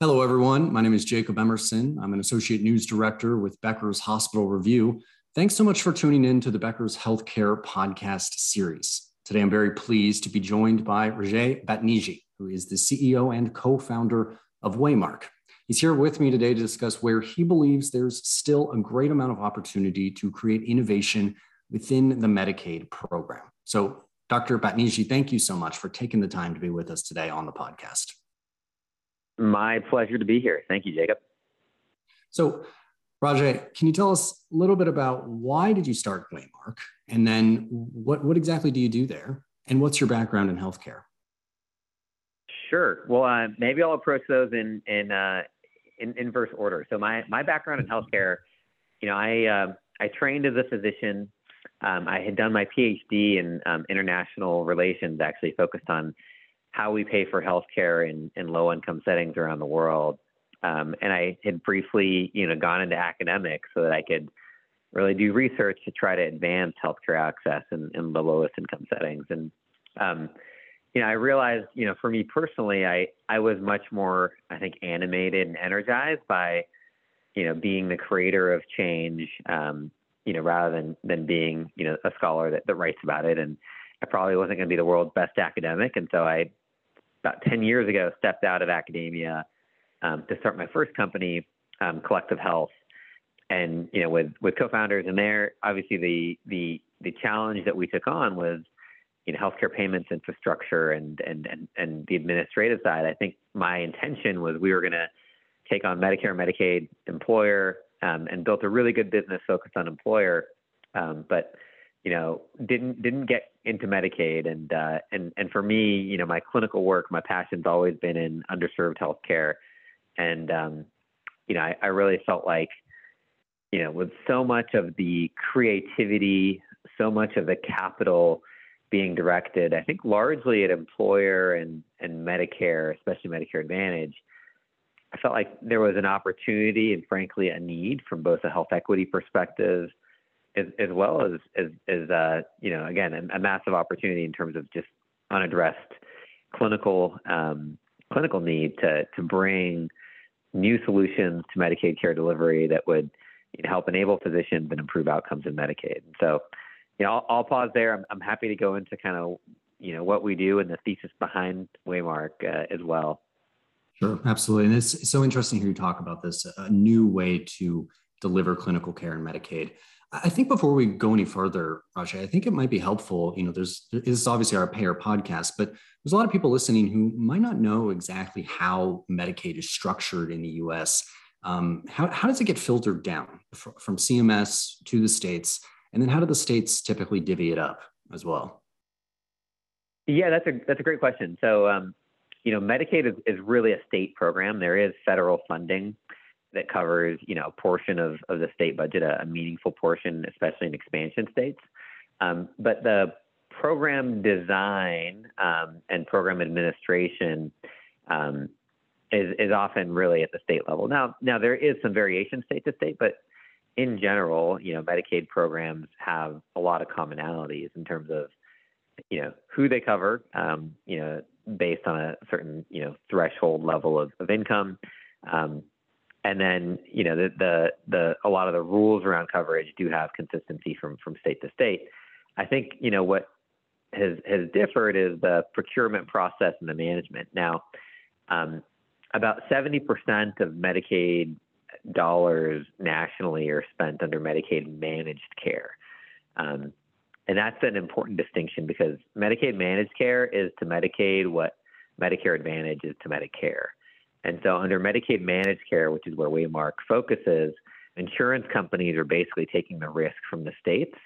Hello, everyone. My name is Jacob Emerson. I'm an associate news director with Becker's Hospital Review. Thanks so much for tuning in to the Becker's Healthcare podcast series. Today, I'm very pleased to be joined by Rajaie Batniji, who is the CEO and co founder of Waymark. He's here with me today to discuss where he believes there's still a great amount of opportunity to create innovation within the Medicaid program. So, Dr. Batniji, thank you so much for taking the time to be with us today on the podcast. My pleasure to be here. Thank you, Jacob. So, Rajaie, can you tell us a little bit about why did you start Waymark, and then what what exactly do you do there, and what's your background in healthcare? Sure. Well, uh, maybe I'll approach those in in, uh, in inverse order. So my my background in healthcare, you know, I uh, I trained as a physician. Um, I had done my PhD in um, international relations, actually focused on how we pay for healthcare in, in low income settings around the world. Um, and I had briefly, you know, gone into academics so that I could really do research to try to advance healthcare access in, in the lowest income settings. And, um, you know, I realized, you know, for me personally, I, I was much more, I think, animated and energized by, you know, being the creator of change, um, you know, rather than, than being, you know, a scholar that, that writes about it. And I probably wasn't going to be the world's best academic. And so I about 10 years ago, stepped out of academia um, to start my first company, um, Collective Health. And you know, with with co-founders, and there, obviously the the the challenge that we took on was, you know, healthcare payments infrastructure and and and and the administrative side. I think my intention was we were going to take on Medicare, Medicaid, employer, um, and built a really good business focused on employer. Um, but you know, didn't didn't get into Medicaid, and uh, and and for me, you know, my clinical work, my passion's always been in underserved healthcare, and um, you know, I, I really felt like, you know, with so much of the creativity, so much of the capital being directed, I think largely at employer and and Medicare, especially Medicare Advantage. I felt like there was an opportunity and frankly a need from both a health equity perspective as, as well as as, as uh, you know again a, a, massive opportunity in terms of just unaddressed clinical um, clinical need to to bring new solutions to Medicaid care delivery that would you know, help enable physicians and improve outcomes in Medicaid. And so, you know, I'll, I'll pause there. I'm, I'm, happy to go into kind of you know what we do and the thesis behind Waymark uh, as well. Sure, absolutely. And it's so interesting to hear you talk about this a new way to deliver clinical care in Medicaid. I think before we go any further, Rajaie, I think it might be helpful. You know, there's this is obviously our payer podcast, but there's a lot of people listening who might not know exactly how Medicaid is structured in the U.S. Um, how, how does it get filtered down from CMS to the states, and then how do the states typically divvy it up as well? Yeah, that's a that's a great question. So, um, you know, Medicaid is, is really a state program. There is federal funding that covers, you know, a portion of, of the state budget, a, a meaningful portion, especially in expansion states. Um, but the program design um, and program administration um, is, is often really at the state level. Now, now there is some variation state to state, but in general, you know, Medicaid programs have a lot of commonalities in terms of, you know, who they cover, um, you know, based on a certain, you know, threshold level of, of income, um, and then you know the, the the a lot of the rules around coverage do have consistency from from state to state. I think you know what has has differed is the procurement process and the management. Now, um, about seventy percent of Medicaid dollars nationally are spent under Medicaid managed care. Um, and that's an important distinction because Medicaid managed care is to Medicaid what Medicare Advantage is to Medicare. And so, under Medicaid managed care, which is where Waymark focuses, insurance companies are basically taking the risk from the states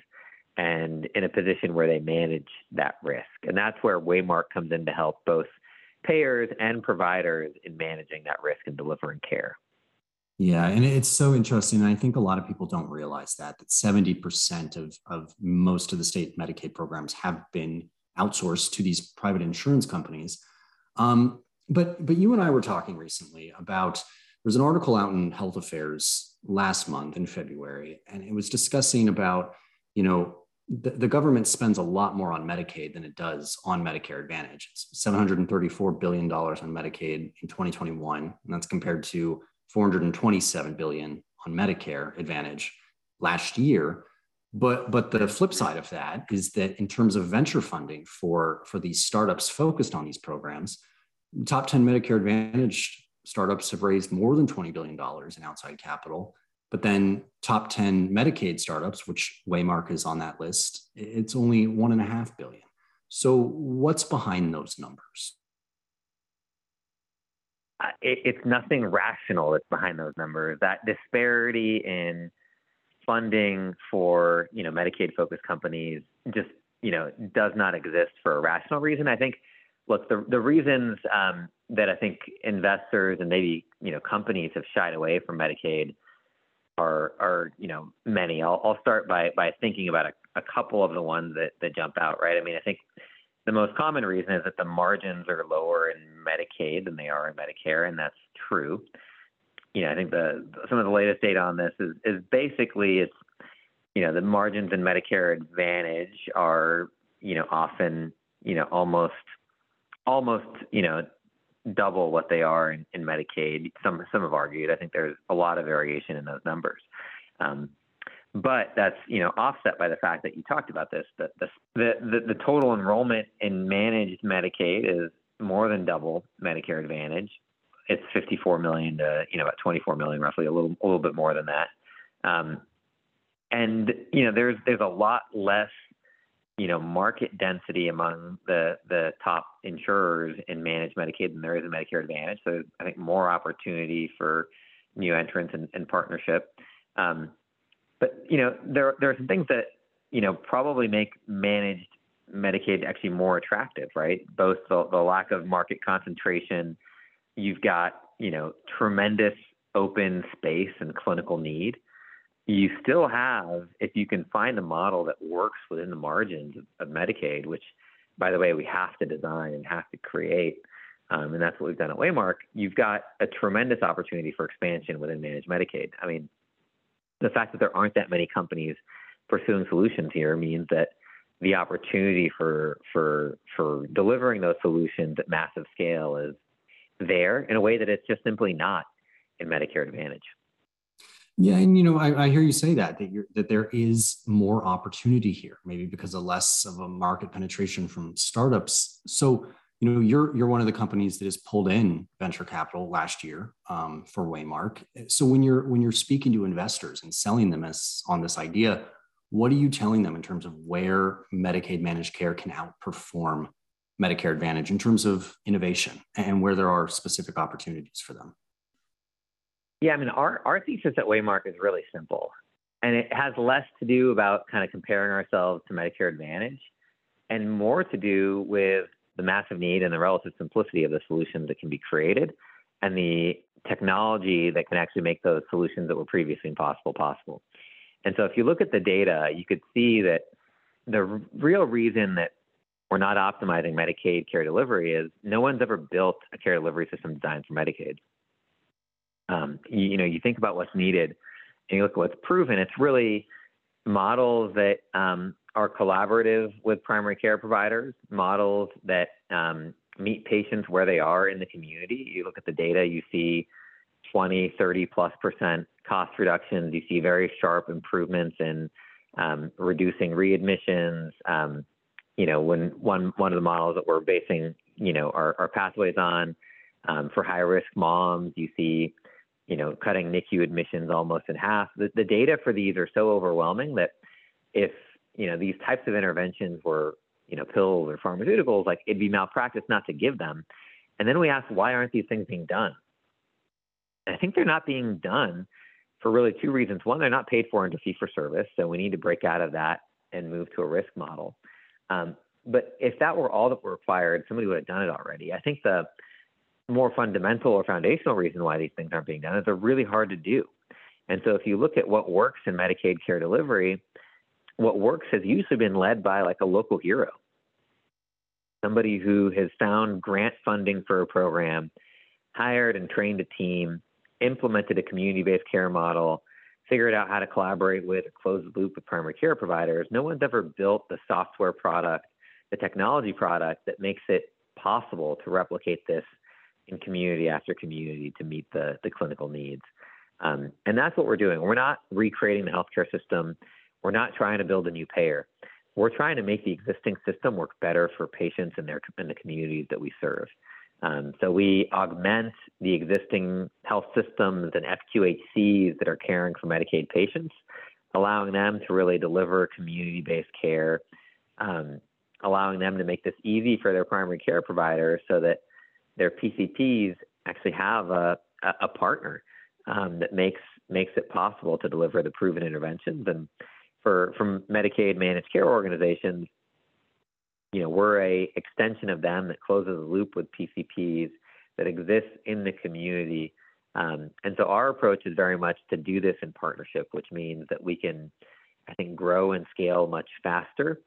and in a position where they manage that risk. And that's where Waymark comes in to help both payers and providers in managing that risk and delivering care. Yeah, and it's so interesting. I think a lot of people don't realize that that 70% of, of most of the state Medicaid programs have been outsourced to these private insurance companies. Um, but but you and I were talking recently about there's an article out in Health Affairs last month in February, and it was discussing about you know the, the government spends a lot more on Medicaid than it does on Medicare Advantage. It's $734 billion on Medicaid in 2021, and that's compared to 427 billion on Medicare Advantage last year. But but the flip side of that is that in terms of venture funding for for these startups focused on these programs, top 10 Medicare Advantage startups have raised more than $20 billion in outside capital. But then top 10 Medicaid startups, which Waymark is on that list, it's only one and a half billion. So what's behind those numbers? Uh, it's nothing rational that's behind those numbers. That disparity in funding for you know Medicaid focused companies just you know does not exist for a rational reason. I think look the the reasons um, that I think investors and maybe you know companies have shied away from Medicaid are are you know many. I'll, I'll start by by thinking about a, a couple of the ones that that jump out. Right. I mean I think the most common reason is that the margins are lower in Medicaid than they are in Medicare, and that's true you know, I think the some of the latest data on this is is basically it's you know the margins in Medicare Advantage are you know often you know almost almost you know double what they are in, in Medicaid. Some some have argued. I think there's a lot of variation in those numbers. Um, but that's you know offset by the fact that you talked about this that the, the the total enrollment in managed Medicaid is more than double Medicare Advantage it's 54 million to you know about 24 million roughly a little a little bit more than that um, and you know there's there's a lot less you know market density among the the top insurers in managed Medicaid than there is in Medicare Advantage. So I think more opportunity for new entrants and, and partnership. Um, but you know there there are some things that you know probably make managed Medicaid actually more attractive right? Both the, the lack of market concentration You've got, you know, tremendous open space and clinical need. You still have, if you can find a model that works within the margins of, of Medicaid, which, by the way, we have to design and have to create, um, and that's what we've done at Waymark, you've got a tremendous opportunity for expansion within managed Medicaid. I mean, the fact that there aren't that many companies pursuing solutions here means that the opportunity for for for delivering those solutions at massive scale is there in a way that it's just simply not in Medicare Advantage. Yeah, and you know, I, I hear you say that that, you're, that there is more opportunity here, maybe because of less of a market penetration from startups. So, you know, you're you're one of the companies that has pulled in venture capital last year um, for Waymark. So, when you're when you're speaking to investors and selling them as on this idea, what are you telling them in terms of where Medicaid managed care can outperform Medicare Advantage in terms of innovation and where there are specific opportunities for them? Yeah, I mean, our, our thesis at Waymark is really simple, and it has less to do about kind of comparing ourselves to Medicare Advantage and more to do with the massive need and the relative simplicity of the solutions that can be created and the technology that can actually make those solutions that were previously impossible possible. And so if you look at the data, you could see that the real reason that we're not optimizing Medicaid care delivery is no one's ever built a care delivery system designed for Medicaid. Um, you, you, know, you think about what's needed and you look at what's proven, it's really models that um, are collaborative with primary care providers, models that um, meet patients where they are in the community. You look at the data, you see 20, 30 plus percent cost reductions. You see very sharp improvements in um, reducing readmissions, um, you know, when one one of the models that we're basing, you know, our, our pathways on um, for high risk moms, you see, you know, cutting NICU admissions almost in half. The, the data for these are so overwhelming that if you know these types of interventions were, you know, pills or pharmaceuticals, like it'd be malpractice not to give them. And then we ask, why aren't these things being done? And I think they're not being done for really two reasons. One, they're not paid for under fee for service, so we need to break out of that and move to a risk model. Um, but if that were all that were required, somebody would have done it already. I think the more fundamental or foundational reason why these things aren't being done is they're really hard to do. And so if you look at what works in Medicaid care delivery, what works has usually been led by like a local hero, somebody who has found grant funding for a program, hired and trained a team, implemented a community based care model, figured out how to collaborate with or close the loop with primary care providers. No one's ever built the software product, the technology product that makes it possible to replicate this in community after community to meet the, the clinical needs. Um, and that's what we're doing. We're not recreating the healthcare system. We're not trying to build a new payer. We're trying to make the existing system work better for patients and their in the communities that we serve. Um, so we augment the existing health systems and FQHCs that are caring for Medicaid patients, allowing them to really deliver community-based care, um, allowing them to make this easy for their primary care providers so that their PCPs actually have a, a partner um, that makes makes it possible to deliver the proven interventions. And for from Medicaid managed care organizations, you know, we're a extension of them that closes the loop with PCPs that exists in the community. Um, and so our approach is very much to do this in partnership, which means that we can, I think, grow and scale much faster,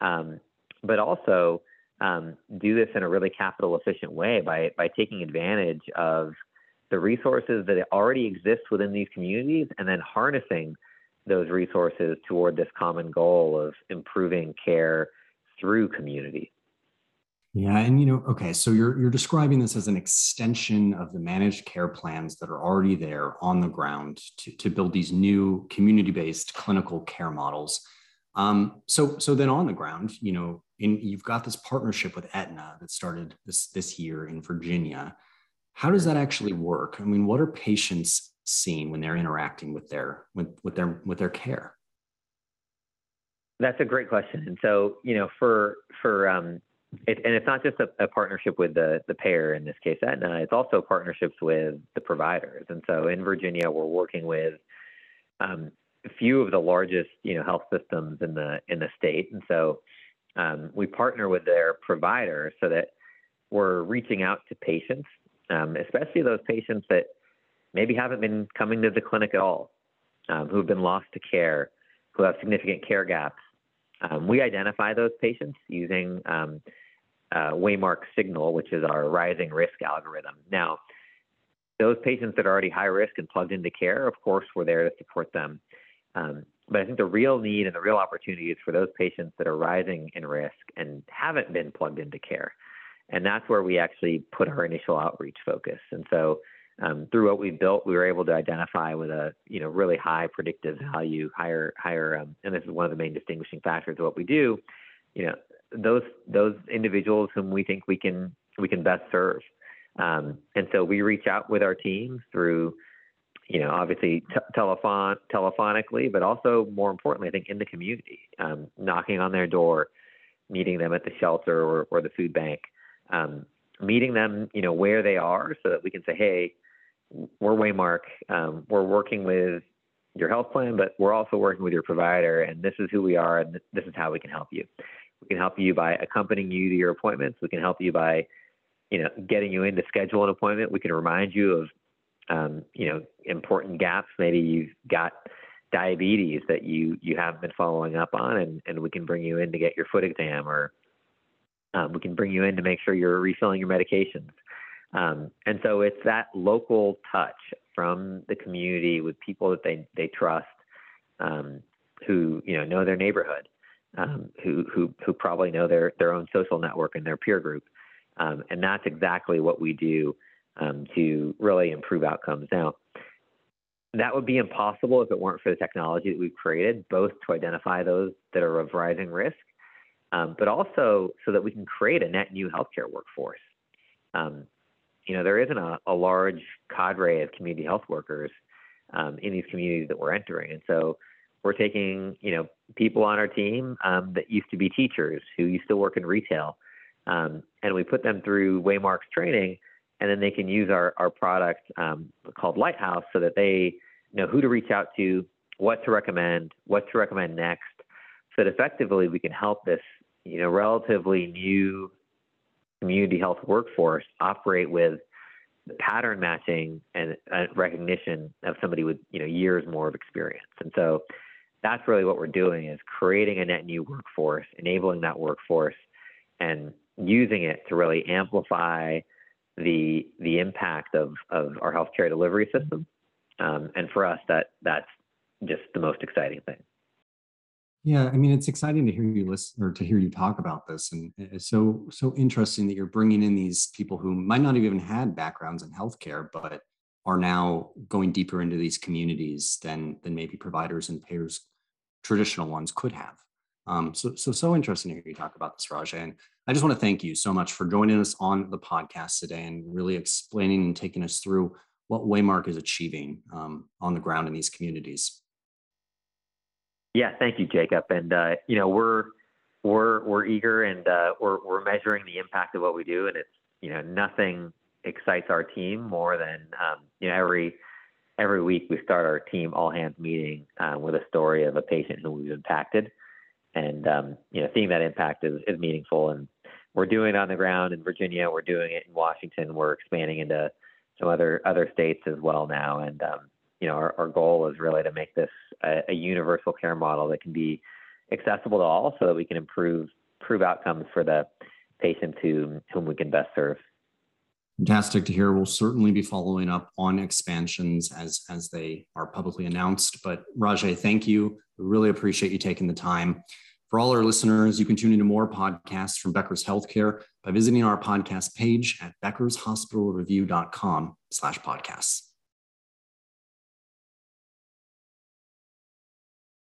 um, but also um, do this in a really capital efficient way by by taking advantage of the resources that already exist within these communities and then harnessing those resources toward this common goal of improving care through community. Yeah, and you know, okay, so you're you're describing this as an extension of the managed care plans that are already there on the ground to, to build these new community-based clinical care models. Um, so so then on the ground, you know, in, you've got this partnership with Aetna that started this this year in Virginia. How does that actually work? I mean, what are patients seeing when they're interacting with their with, with their with their care? That's a great question. And so, you know, for for um, it, and it's not just a, a, partnership with the the payer in this case, Aetna. It's also partnerships with the providers. And so, in Virginia, we're working with um, a few of the largest, you know, health systems in the in the state. And so, um, we partner with their provider so that we're reaching out to patients, um, especially those patients that maybe haven't been coming to the clinic at all, um, who have been lost to care, who have significant care gaps um, we identify those patients using uh, Waymark Signal, which is our rising risk algorithm. Now, those patients that are already high risk and plugged into care, of course, we're there to support them. Um, but I think the real need and the real opportunity is for those patients that are rising in risk and haven't been plugged into care. And that's where we actually put our initial outreach focus. And so um, through what we built, we were able to identify with a you know really high predictive value, higher higher, um, and this is one of the main distinguishing factors of what we do. You know those those individuals whom we think we can we can best serve, um, and so we reach out with our teams through you know obviously t- telephone telephonically, but also more importantly, I think in the community, um, knocking on their door, meeting them at the shelter or, or the food bank. Um, meeting them, you know, where they are so that we can say, hey, we're Waymark. Um, we're working with your health plan, but we're also working with your provider, and this is who we are, and this is how we can help you. We can help you by accompanying you to your appointments. We can help you by, you know, getting you in to schedule an appointment. We can remind you of, um, you know, important gaps. Maybe you've got diabetes that you you haven't been following up on, and and we can bring you in to get your foot exam, or um, we can bring you in to make sure you're refilling your medications. Um, and so it's that local touch from the community with people that they, they trust, um, who you know know their neighborhood, um, who who who probably know their their own social network and their peer group, um, and that's exactly what we do um, to really improve outcomes. Now, that would be impossible if it weren't for the technology that we've created, both to identify those that are of rising risk, um, but also so that we can create a net new healthcare workforce. Um, you know, there isn't a, a large cadre of community health workers um, in these communities that we're entering. And so we're taking, you know, people on our team um, that used to be teachers who used to work in retail, um, and we put them through Waymark's training, and then they can use our, our product um, called Lighthouse so that they know who to reach out to, what to recommend, what to recommend next, so that effectively we can help this, you know, relatively new community health workforce operate with pattern matching and recognition of somebody with you know years more of experience. And so that's really what we're doing is creating a net new workforce, enabling that workforce, and using it to really amplify the the impact of of our healthcare delivery system. Um, and for us, that that's just the most exciting thing. Yeah, I mean, it's exciting to hear you listen or to hear you talk about this, and it's so so interesting that you're bringing in these people who might not have even had backgrounds in healthcare, but are now going deeper into these communities than than maybe providers and payers, traditional ones, could have. Um, so so so interesting to hear you talk about this, Rajaie. And I just want to thank you so much for joining us on the podcast today and really explaining and taking us through what Waymark is achieving um, on the ground in these communities. Yeah, thank you, Jacob. And uh, you know, we're we're we're eager and uh, we're we're measuring the impact of what we do, and it's you know nothing excites our team more than um, you know every every week we start our team all hands meeting uh, with a story of a patient who we've impacted, and um, you know seeing that impact is is meaningful, and we're doing it on the ground in Virginia, we're doing it in Washington, we're expanding into some other other states as well now, and um, you know, our, our goal is really to make this a, a, universal care model that can be accessible to all so that we can improve improve outcomes for the patients who, whom we can best serve. Fantastic to hear. We'll certainly be following up on expansions as as they are publicly announced. But Rajaie, thank you. Really appreciate you taking the time. For all our listeners, you can tune into more podcasts from Becker's Healthcare by visiting our podcast page at beckershospitalreview.com slash podcasts.